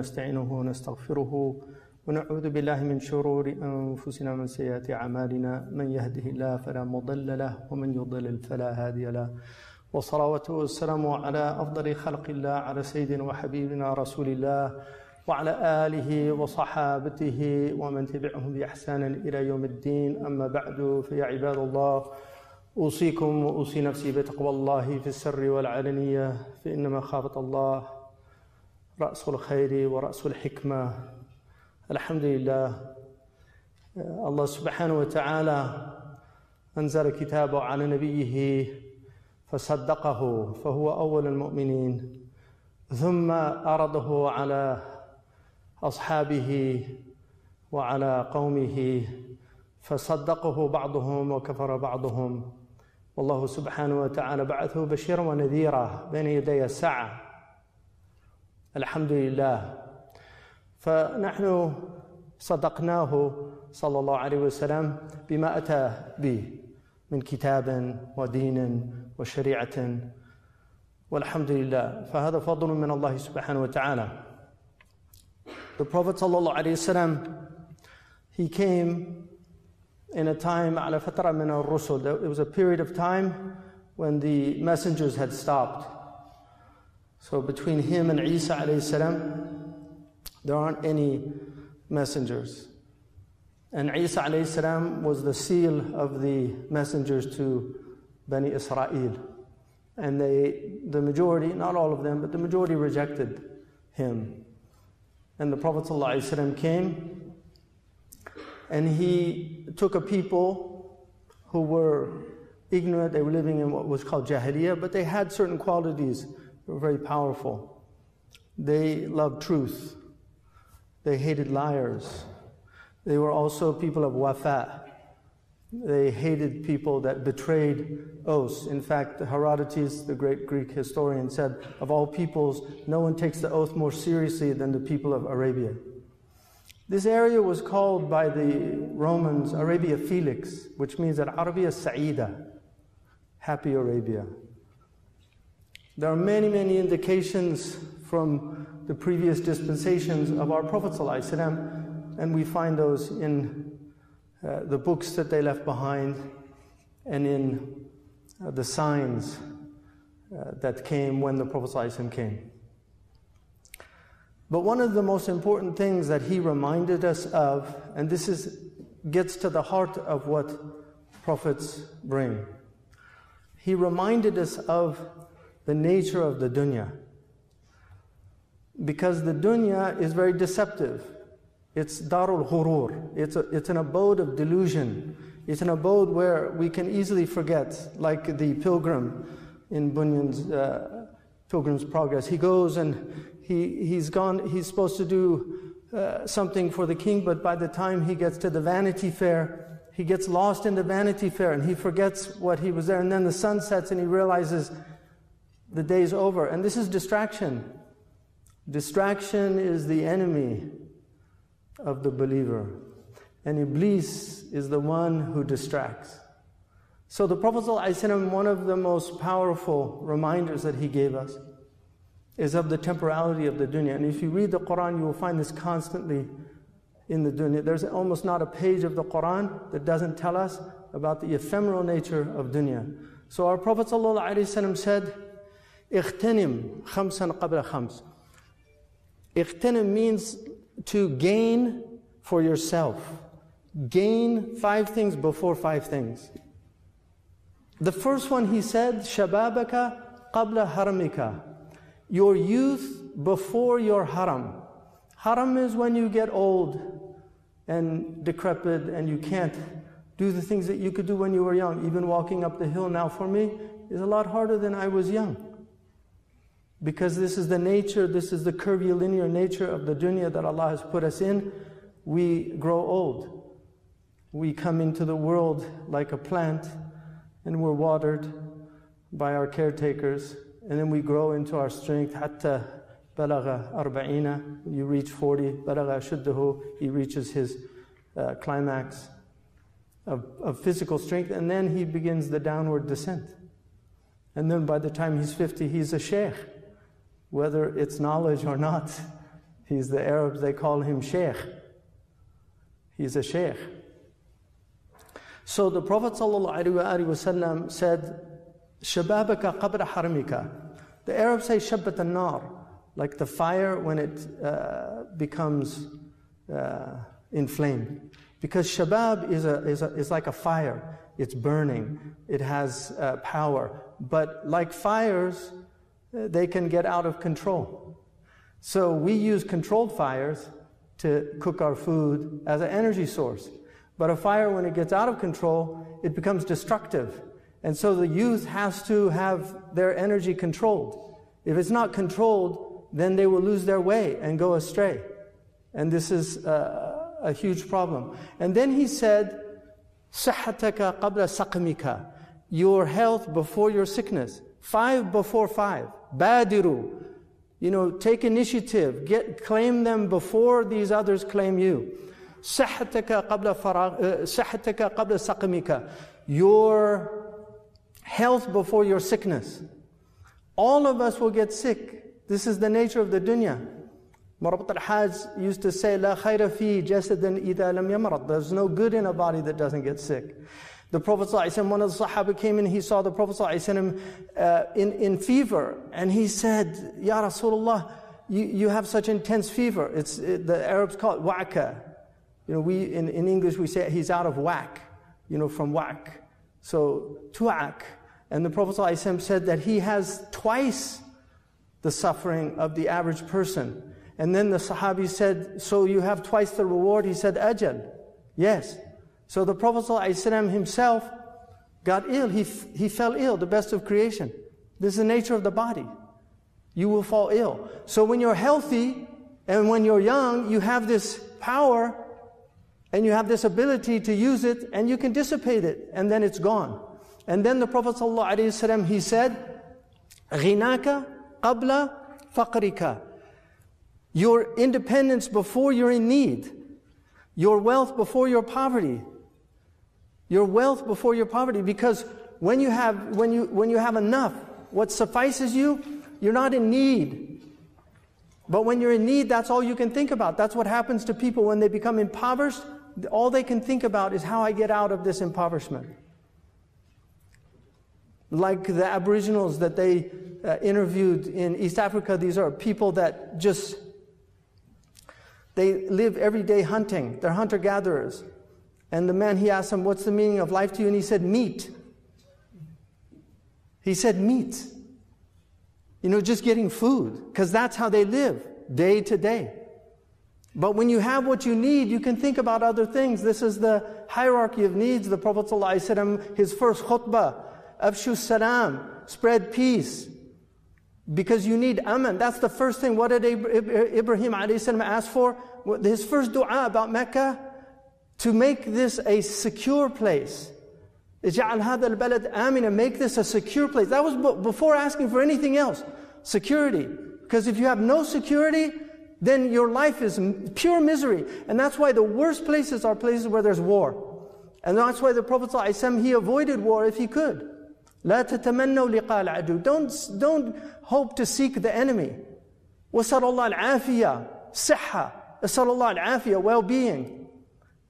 ونستعينه ونستغفره ونعوذ بالله من شرور أنفسنا ومن سيئات أعمالنا. من يهده الله فلا مضل له ومن يضلل فلا هادي له. وصلواته والسلام على أفضل خلق الله على سيدنا وحبيبنا رسول الله وعلى آله وصحابته ومن تبعهم بإحسان إلى يوم الدين. أما بعد فيا عباد الله أوصيكم وأوصي نفسي بتقوى الله في السر والعلنية فإنما خافة الله رأس الخير ورأس الحكمة. الحمد لله الله سبحانه وتعالى أنزل كتابه على نبيه فصدقه فهو أول المؤمنين. ثم أرده على أصحابه وعلى قومه فصدقه بعضهم وكفر بعضهم. والله سبحانه وتعالى بعثه بشيرا ونذيرا بين يدي الساعة. الحمد لله فنحن صدقناه صلى الله عليه وسلم بما أتى به من كتاب ودين وشريعة. والحمد لله فهذا فضل من الله سبحانه وتعالى. The Prophet صلى الله عليه وسلم he came in a time على فترة من الرسل. It was a period of time when the messengers had stopped. So between him and Isa alayhi salam, there aren't any messengers. And Isa alayhi salam was the seal of the messengers to Bani Israel. And they, the majority, not all of them, but the majority rejected him. And the Prophet ﷺ came and he took a people who were ignorant, they were living in what was called Jahiliyyah, but they had certain qualities were very powerful. They loved truth, they hated liars, they were also people of wafa. They hated people that betrayed oaths. In fact, Herodotus, the great Greek historian, said, Of all peoples, no one takes the oath more seriously than the people of Arabia. This area was called by the Romans Arabia Felix, which means that Arabia Sa'ida, happy Arabia. There are many, many indications from the previous dispensations of our Prophet, and we find those in uh, the books that they left behind and in uh, the signs uh, that came when the Prophet came. But one of the most important things that he reminded us of, and this is, gets to the heart of what prophets bring, he reminded us of the nature of the dunya. Because the dunya is very deceptive. It's darul ghurur. It's, a, it's an abode of delusion. It's an abode where we can easily forget, like the pilgrim in Bunyan's uh, Pilgrim's Progress. He goes and he, he's gone, he's supposed to do uh, something for the king, but by the time he gets to the Vanity Fair, he gets lost in the Vanity Fair and he forgets what he was there. And then the sun sets and he realizes the day's over. And this is distraction. Distraction is the enemy of the believer. And Iblis is the one who distracts. So the Prophet ﷺ, one of the most powerful reminders that he gave us is of the temporality of the dunya. And if you read the Quran, you will find this constantly in the dunya. There's almost not a page of the Quran that doesn't tell us about the ephemeral nature of dunya. So our Prophet ﷺ said, Ightanim khamsan qabla khams. Ightanim means to gain for yourself. Gain five things before five things. The first one he said, Shababaka qabla haramika. Your youth before your haram. Haram is when you get old and decrepit and you can't do the things that you could do when you were young. Even walking up the hill now for me is a lot harder than I was young. Because this is the nature, this is the curvilinear nature of the dunya that Allah has put us in. We grow old. We come into the world like a plant and we're watered by our caretakers. And then we grow into our strength. Hatta balagha arba'ina. You reach 40. Balagha shuddahu. He reaches his uh, climax of, of physical strength. And then he begins the downward descent. And then by the time he's 50, he's a sheikh whether it's knowledge or not. He's the Arabs, they call him Sheikh. He's a Sheikh. So the Prophet ﷺ said, Shababaka qabra haramika. The Arabs say Shabbat nar, like the fire when it uh, becomes uh, inflamed. Because Shabab is, a, is, a, is like a fire, it's burning, it has uh, power. But like fires, they can get out of control. So we use controlled fires to cook our food as an energy source. But a fire, when it gets out of control, it becomes destructive. And so the youth has to have their energy controlled. If it's not controlled, then they will lose their way and go astray. And this is a, a huge problem. And then he said, صحتك قبل سقمك Your health before your sickness. Five before five. Badiru. You know, take initiative. Get, claim them before these others claim you. صحتك qabla فراغ, uh, Your health before your sickness. All of us will get sick. This is the nature of the dunya. Murabit al-Hajj used to say, "La خير fi جسد إذا لم يمرض. There's no good in a body that doesn't get sick. The Prophet ﷺ, one of the Sahaba came in, he saw the Prophet ﷺ, uh, in, in fever, and he said, Ya Rasulullah, you, you have such intense fever. It's, it, the Arabs call it wa'ka. You know, we, in, in English we say he's out of whack, you know, from whack. So, tu'ak. And the Prophet ﷺ said that he has twice the suffering of the average person. And then the Sahabi said, So you have twice the reward? He said, Ajal. Yes. So the Prophet ﷺ himself got ill. He, he fell ill, the best of creation. This is the nature of the body. You will fall ill. So when you're healthy and when you're young, you have this power and you have this ability to use it and you can dissipate it and then it's gone. And then the Prophet ﷺ, he said, غِنَاكَ قَبْلَ فَقْرِكَ Your independence before you're in need. Your wealth before your poverty. Your wealth before your poverty. Because when you have, when you, when you have enough, what suffices you, you're not in need. But when you're in need, that's all you can think about. That's what happens to people when they become impoverished. All they can think about is how I get out of this impoverishment like the Aboriginals that they uh, interviewed in East Africa. These are people that just they live every day hunting. They're hunter gatherers. And the man he asked him, "What's the meaning of life to you?" And he said, "Meat." He said, "Meat." You know, just getting food, because that's how they live day to day. But when you have what you need, you can think about other things. This is the hierarchy of needs. The Prophet ﷺ, his first khutbah, Afshu salam, spread peace. Because you need aman. That's the first thing. What did Ibrahim ask for? His first dua about Mecca? To make this a secure place. اجعل هذا البلد آمنا. Make this a secure place. That was before asking for anything else. Security. Because if you have no security, then your life is pure misery. And that's why the worst places are places where there's war. And that's why the Prophet ﷺ, he avoided war if he could. لا تتمنوا لقاء العدو don't, don't hope to seek the enemy وصل الله العافية صحة أسأل الله العافية well-being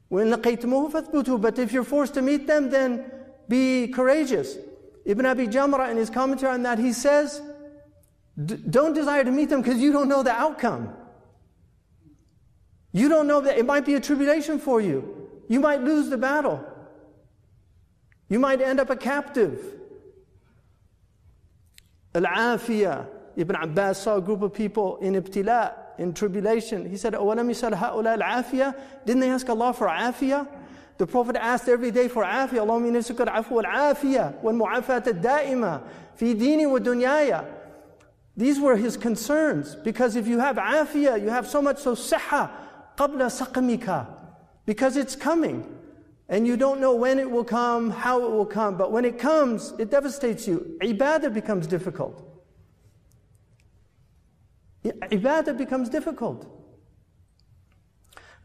وإن لقيتموه فاثبتوا but if you're forced to meet them then be courageous Ibn Abi Jamra in his commentary on that he says don't desire to meet them because you don't know the outcome you don't know that it might be a tribulation for you you might lose the battle you might end up a captive Al-Afiyah. Ibn Abbas saw a group of people in ibtila, in tribulation. He said, أَوَلَمْ يَسَلْ هَؤُلَاء الْعَافِيَةِ Didn't they ask Allah for afiyah? The Prophet asked every day for afiyah. اللهم إني سكر عفو العافية والمعافاة الدائمة في ديني ودنياي. These were his concerns. Because if you have afiyah, you have so much so siha, قبل سقمك. Because it's coming. And you don't know when it will come, how it will come. But when it comes, it devastates you. Ibadah becomes difficult. Ibadah becomes difficult.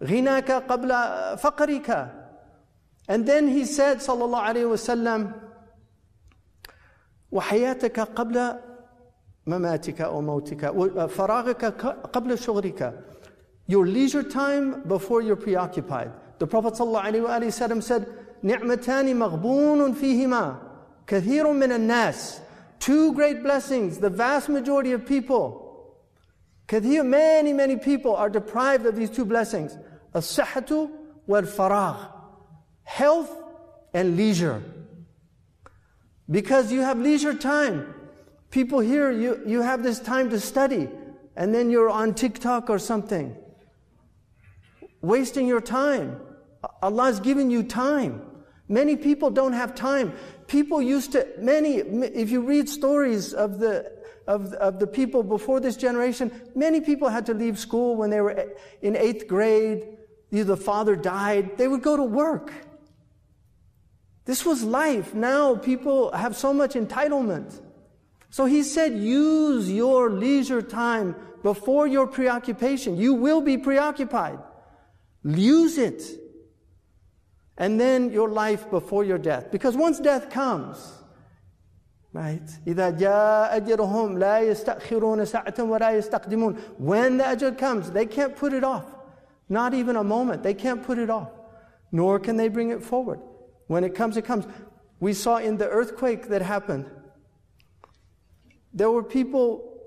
غناك قبل فقرك. And then he said, صلى الله عليه وسلم, وحياتك قبل مماتك أو موتك فراغك قبل شغلك your leisure time before you're preoccupied. The Prophet ﷺ said, نعمتان مغبون فيهما كثير من الناس Two great blessings, the vast majority of people, Kathir, many, many people are deprived of these two blessings. As-sahatu wal-faragh. Health and leisure. Because you have leisure time. People here, you, you have this time to study. And then you're on TikTok or something. Wasting your time. Allah's given you time. Many people don't have time. People used to, many, if you read stories of the of, of the people before this generation, many people had to leave school when they were in eighth grade. Either the father died, they would go to work. This was life. Now people have so much entitlement. So he said, use your leisure time before your preoccupation. You will be preoccupied. Use it. And then your life before your death. Because once death comes, right? إذا جاء أجرهم لا يستأخرون ساعة ولا يستقدمون. When the ajal comes, they can't put it off. Not even a moment. They can't put it off. Nor can they bring it forward. When it comes, it comes. We saw in the earthquake that happened, there were people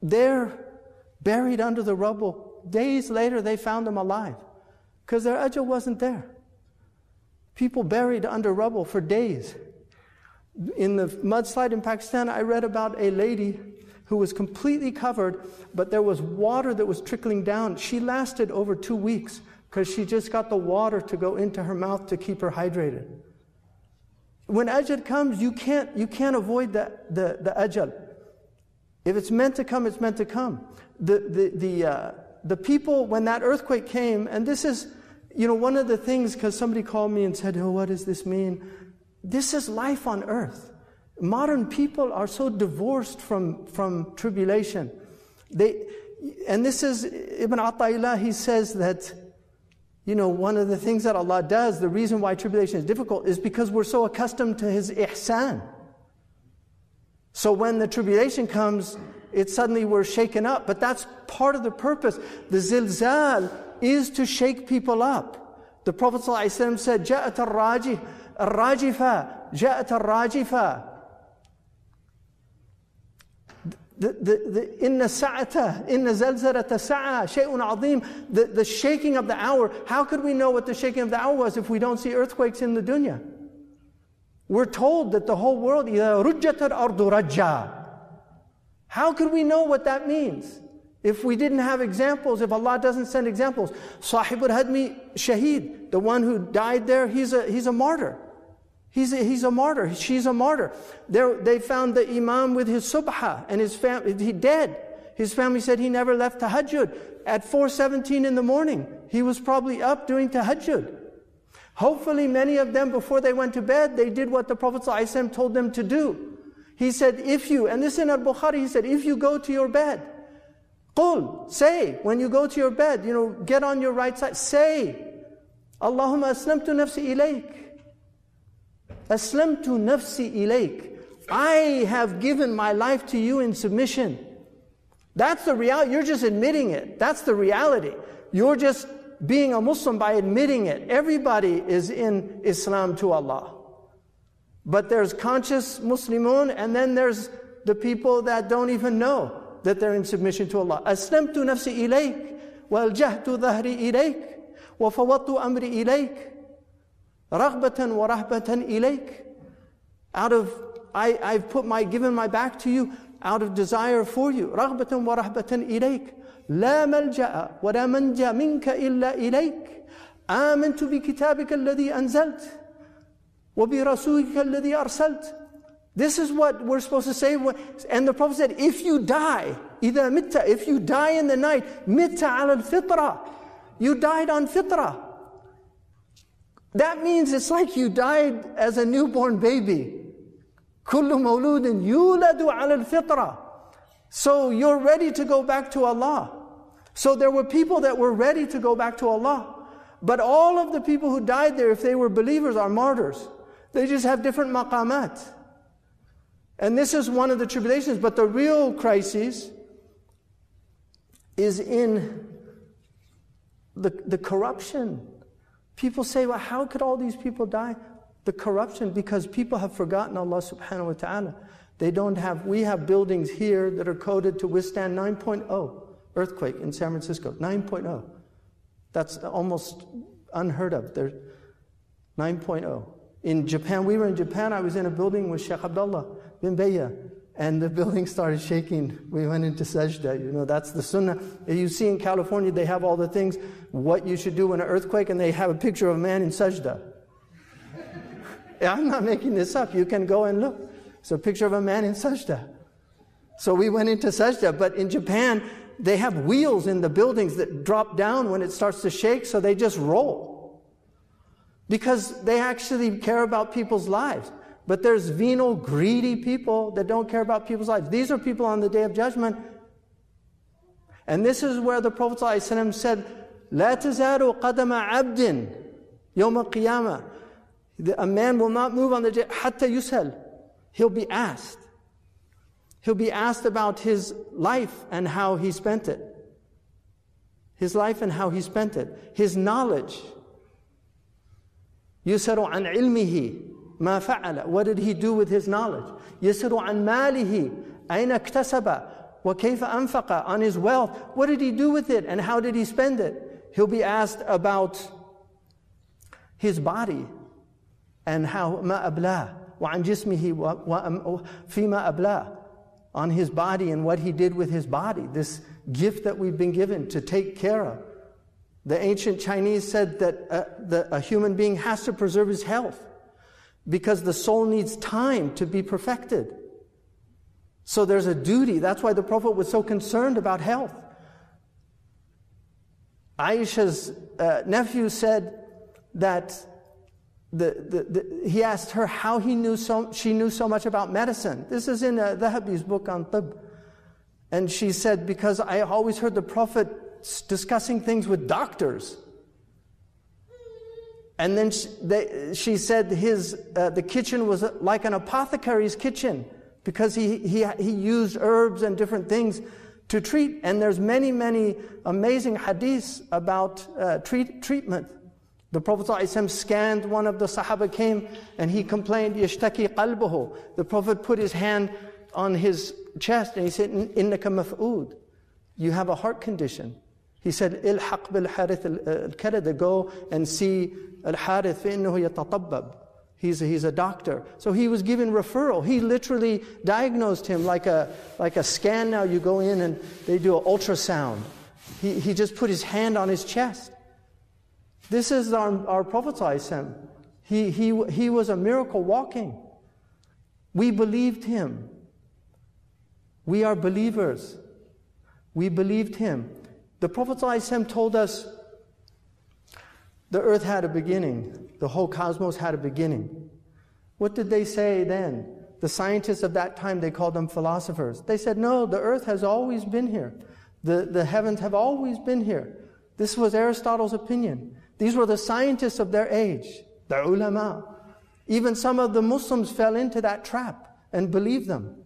there buried under the rubble. Days later, they found them alive because their ajal wasn't there. People buried under rubble for days. In the mudslide in Pakistan, I read about a lady who was completely covered, but there was water that was trickling down. She lasted over two weeks because she just got the water to go into her mouth to keep her hydrated. When ajal comes, you can't, you can't avoid the, the, the ajal. If it's meant to come, it's meant to come. The, the, the, uh, the people, when that earthquake came, and this is, you know, one of the things, because somebody called me and said, Oh, what does this mean? This is life on earth. Modern people are so divorced from, from tribulation. They, and this is Ibn Atta'illah, he says that you know, one of the things that Allah does, the reason why tribulation is difficult is because we're so accustomed to His ihsan. So when the tribulation comes, it suddenly we're shaken up. But that's part of the purpose. The zilzal is to shake people up. The Prophet ﷺ said, جاءت الراجفة جاءت الراجفة the, the, the, in the sa'ata, in the zalzalata sa'a, shay'un azim, the, the shaking of the hour. How could we know what the shaking of the hour was if we don't see earthquakes in the dunya? We're told that the whole world, rujjat ardu rajja. How could we know what that means? If we didn't have examples, if Allah doesn't send examples. Sahib al-Hadmi Shaheed, the one who died there, he's a, he's a martyr. He's a, he's a martyr. She's a martyr. They're, they found the imam with his subha and his family, he dead. His family said he never left tahajjud. At 4.17 in the morning, he was probably up doing tahajjud. Hopefully many of them, before they went to bed, they did what the Prophet ﷺ told them to do. He said, if you, and this in al-Bukhari, he said, if you go to your bed, say, when you go to your bed, you know, get on your right side, say, Allahumma aslamtu nafsi ilayk. Aslamtu nafsi ilayk. I have given my life to you in submission. That's the reality. You're just admitting it. That's the reality. You're just being a Muslim by admitting it. Everybody is in Islam to Allah. But there's conscious Muslimun, and then there's the people that don't even know that they're in submission to Allah. Aslamtu nafsi ilayk, waljahtu dhahri ilayk, وفوضت أمري إليك رغبة ورهبة إليك out of I, I've put my given my back to you out of desire for you رغبة ورهبة إليك لا ملجأ ولا منجا منك إلا إليك آمنت بكتابك الذي أنزلت وبرسولك الذي أرسلت This is what we're supposed to say. And the Prophet said, if you die, إذا مت, if you die in the night, مت على الفطرة. You died on fitrah. That means it's like you died as a newborn baby. كل مولود يولد على الفطرة. So you're ready to go back to Allah. So there were people that were ready to go back to Allah. But all of the people who died there, if they were believers, are martyrs. They just have different maqamat. And this is one of the tribulations. But the real crisis is in the, the corruption. People say, well, how could all these people die? The corruption, because people have forgotten Allah subhanahu wa ta'ala. They don't have, we have buildings here that are coded to withstand 9.0 earthquake in San Francisco. 9.0. That's almost unheard of. There's 9.0. In Japan, we were in Japan, I was in a building with Sheikh Abdullah bin Bayya, and the building started shaking. We went into sajda. You know, that's the sunnah. You see in California, they have all the things, what you should do in an earthquake, and they have a picture of a man in sajda. I'm not making this up. You can go and look. It's a picture of a man in sajda. So we went into sajda. But in Japan, they have wheels in the buildings that drop down when it starts to shake, so they just roll. Because they actually care about people's lives. But there's venal, greedy people that don't care about people's lives. These are people on the day of judgment. And this is where the Prophet ﷺ said, لا تزال قدم عبد يوم القيامة. A man will not move on the day, حتى يسأل. He'll be asked. He'll be asked about his life and how he spent it. His life and how he spent it. His knowledge. يسأل عن علمه ما فعل what did he do with his knowledge يسر عن ماله أين اكتسب وكيف أنفق on his wealth what did he do with it and how did he spend it he'll be asked about his body and how ما أبلاه وعن جسمه فيما أبلاه on his body and what he did with his body this gift that we've been given to take care of the ancient Chinese said that a, uh, the, a human being has to preserve his health because the soul needs time to be perfected. So there's a duty. That's why the Prophet was so concerned about health. Aisha's uh, nephew said that the, the, the, he asked her how he knew so, she knew so much about medicine. This is in uh, Dhahabi's book on Tib. And she said, because I always heard the Prophet discussing things with doctors. And then she, they, she said his, uh, the kitchen was like an apothecary's kitchen because he, he, he used herbs and different things to treat. And there's many, many amazing hadiths about uh, treat, treatment. The Prophet ﷺ scanned one of the Sahaba came and he complained, Yashtaki qalbuhu. The Prophet put his hand on his chest and he said, Innaka maf'ud. You have a heart condition. He said, Ilhaq bil harith al Go and see Al-Harith فإنه يتطبب. He's a, he's a doctor. So he was given referral. He literally diagnosed him like a, like a scan now. You go in and they do an ultrasound. He, he just put his hand on his chest. This is our, our Prophet he, he, he was a miracle walking. We believed him. We are believers. We believed him. The Prophet told us the earth had a beginning, the whole cosmos had a beginning. What did they say then? The scientists of that time, they called them philosophers. They said, no, the earth has always been here. The, the heavens have always been here. This was Aristotle's opinion. These were the scientists of their age, the ulama. Even some of the Muslims fell into that trap and believed them.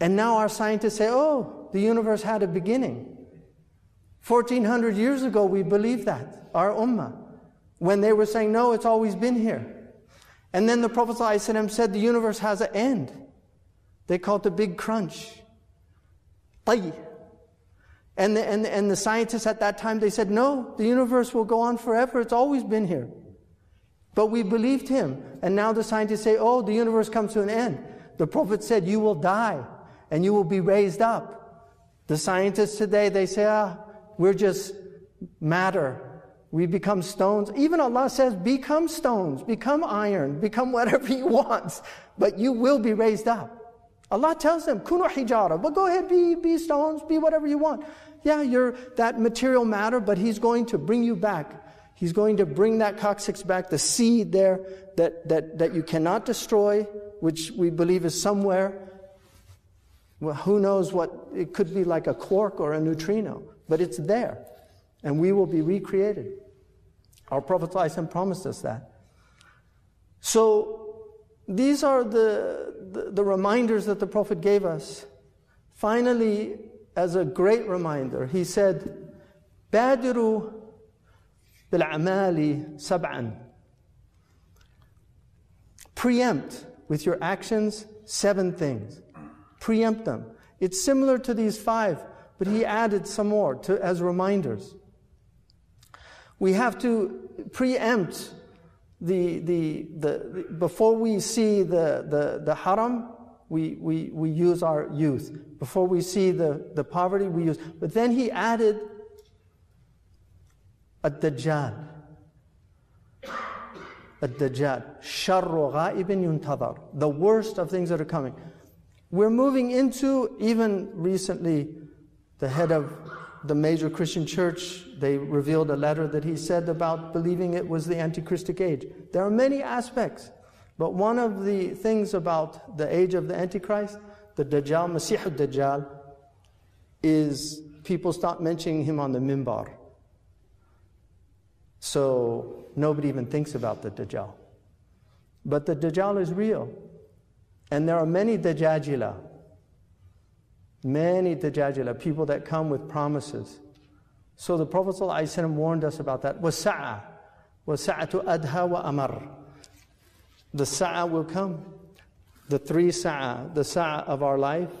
And now our scientists say, oh, the universe had a beginning. 1400 years ago, we believed that, our ummah, when they were saying, no, it's always been here. And then the Prophet said the universe has an end. They call it the big crunch. And the, and, and the scientists at that time, they said, no, the universe will go on forever. It's always been here. But we believed him. And now the scientists say, oh, the universe comes to an end. The Prophet said, you will die and you will be raised up. The scientists today, they say, ah, we're just matter. We become stones. Even Allah says, become stones, become iron, become whatever you want, but you will be raised up. Allah tells them, kunu hijara, but go ahead, be, be stones, be whatever you want. Yeah, you're that material matter, but He's going to bring you back. He's going to bring that coccyx back, the seed there that, that, that you cannot destroy, which we believe is somewhere. Well, who knows what, it could be like a quark or a neutrino but it's there. And we will be recreated. Our Prophet ﷺ promised us that. So these are the, the, the reminders that the Prophet gave us. Finally, as a great reminder. He said, بادروا بالأعمال سبعا. Preempt with your actions seven things. Preempt them. It's similar to these five, but he added some more to, as reminders. We have to preempt the, the, the, before we see the, the, the haram, we, we, we use our youth. Before we see the, the poverty, we use. But then he added a Dajjal. A Dajjal. Sharru ghaibin yuntadar. The worst of things that are coming. We're moving into, even recently, the head of the major Christian church, they revealed a letter that he said about believing it was the antichristic age. There are many aspects, but one of the things about the age of the Antichrist, the Dajjal, Masih al-Dajjal, is people stop mentioning him on the mimbar. So nobody even thinks about the Dajjal. But the Dajjal is real. And there are many dajjalah, many dajjalah people that come with promises. So the Prophet ﷺ warned us about that. Wasa'a. Wasa'atu adha wa amar. The sa'a will come. The three sa'a, the sa'a of our life.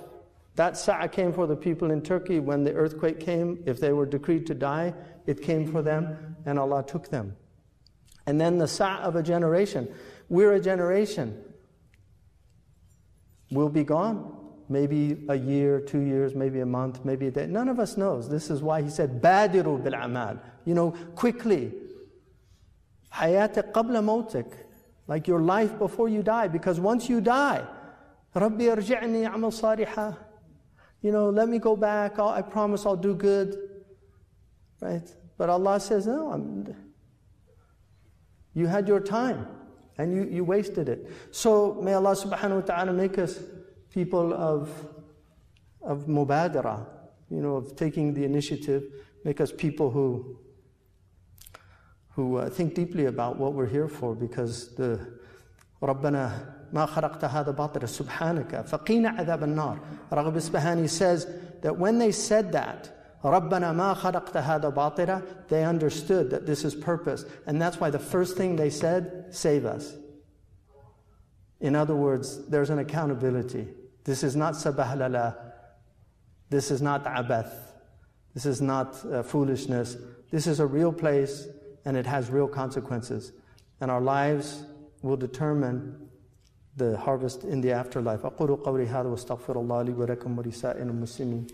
That sa'a came for the people in Turkey when the earthquake came. If they were decreed to die, it came for them and Allah took them. And then the sa'a of a generation. We're a generation We'll be gone maybe a year, two years, maybe a month, maybe a day. None of us knows. This is why he said, Badiru bil amal. You know, quickly. Hayatak qabla mautik. Like your life before you die. Because once you die, Rabbi arji'ni amal saliha. You know, let me go back. I'll, i promise I'll do good. Right? But Allah says, no, I'm, you had your time and you, you wasted it. So may Allah subhanahu wa ta'ala make us people of, of mubadara, you know, of taking the initiative, make us people who, who uh, think deeply about what we're here for because the ربنا ما خلقت هذا باطلا سبحانك فقينا عذاب النار Raghib Isfahani says that when they said that ربنا ما خلقت هذا باطلا they understood that this is purpose and that's why the first thing they said save us in other words there's an accountability this is not sabahlala. This is not abath. This is not uh, foolishness. This is a real place and it has real consequences. And our lives will determine the harvest in the afterlife. أقول قولي هذا واستغفر الله لي ولكم ولسائر المسلمين